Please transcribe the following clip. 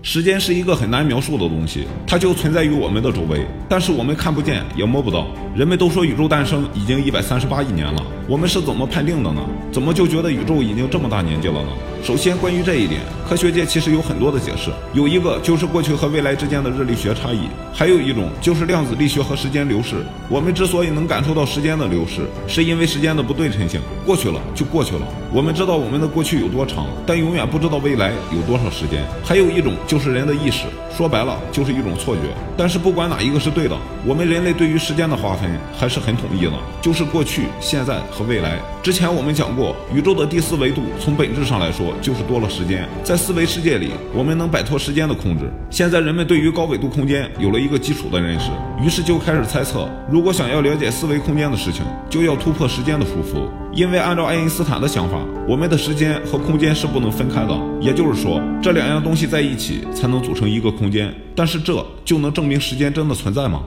时间是一个很难描述的东西，它就存在于我们的周围，但是我们看不见也摸不到。人们都说宇宙诞生已经一百三十八亿年了，我们是怎么判定的呢？怎么就觉得宇宙已经这么大年纪了呢？首先，关于这一点，科学界其实有很多的解释，有一个就是过去和未来之间的热力学差异，还有一种就是量子力学和时间流逝。我们之所以能感受到时间的流逝，是因为时间的不对称性，过去了就过去了。我们知道我们的过去有多长，但永远不知道未来有多少时间。还有一种就是人的意识，说白了就是一种错觉。但是不管哪一个是对的，我们人类对于时间的划分还是很统一的，就是过去、现在和未来。之前我们讲过，宇宙的第四维度从本质上来说就是多了时间。在四维世界里，我们能摆脱时间的控制。现在人们对于高纬度空间有了一个基础的认识，于是就开始猜测，如果想要了解四维空间的事情，就要突破时间的束缚。因为按照爱因斯坦的想法，我们的时间和空间是不能分开的，也就是说，这两样东西在一起才能组成一个空间。但是这就能证明时间真的存在吗？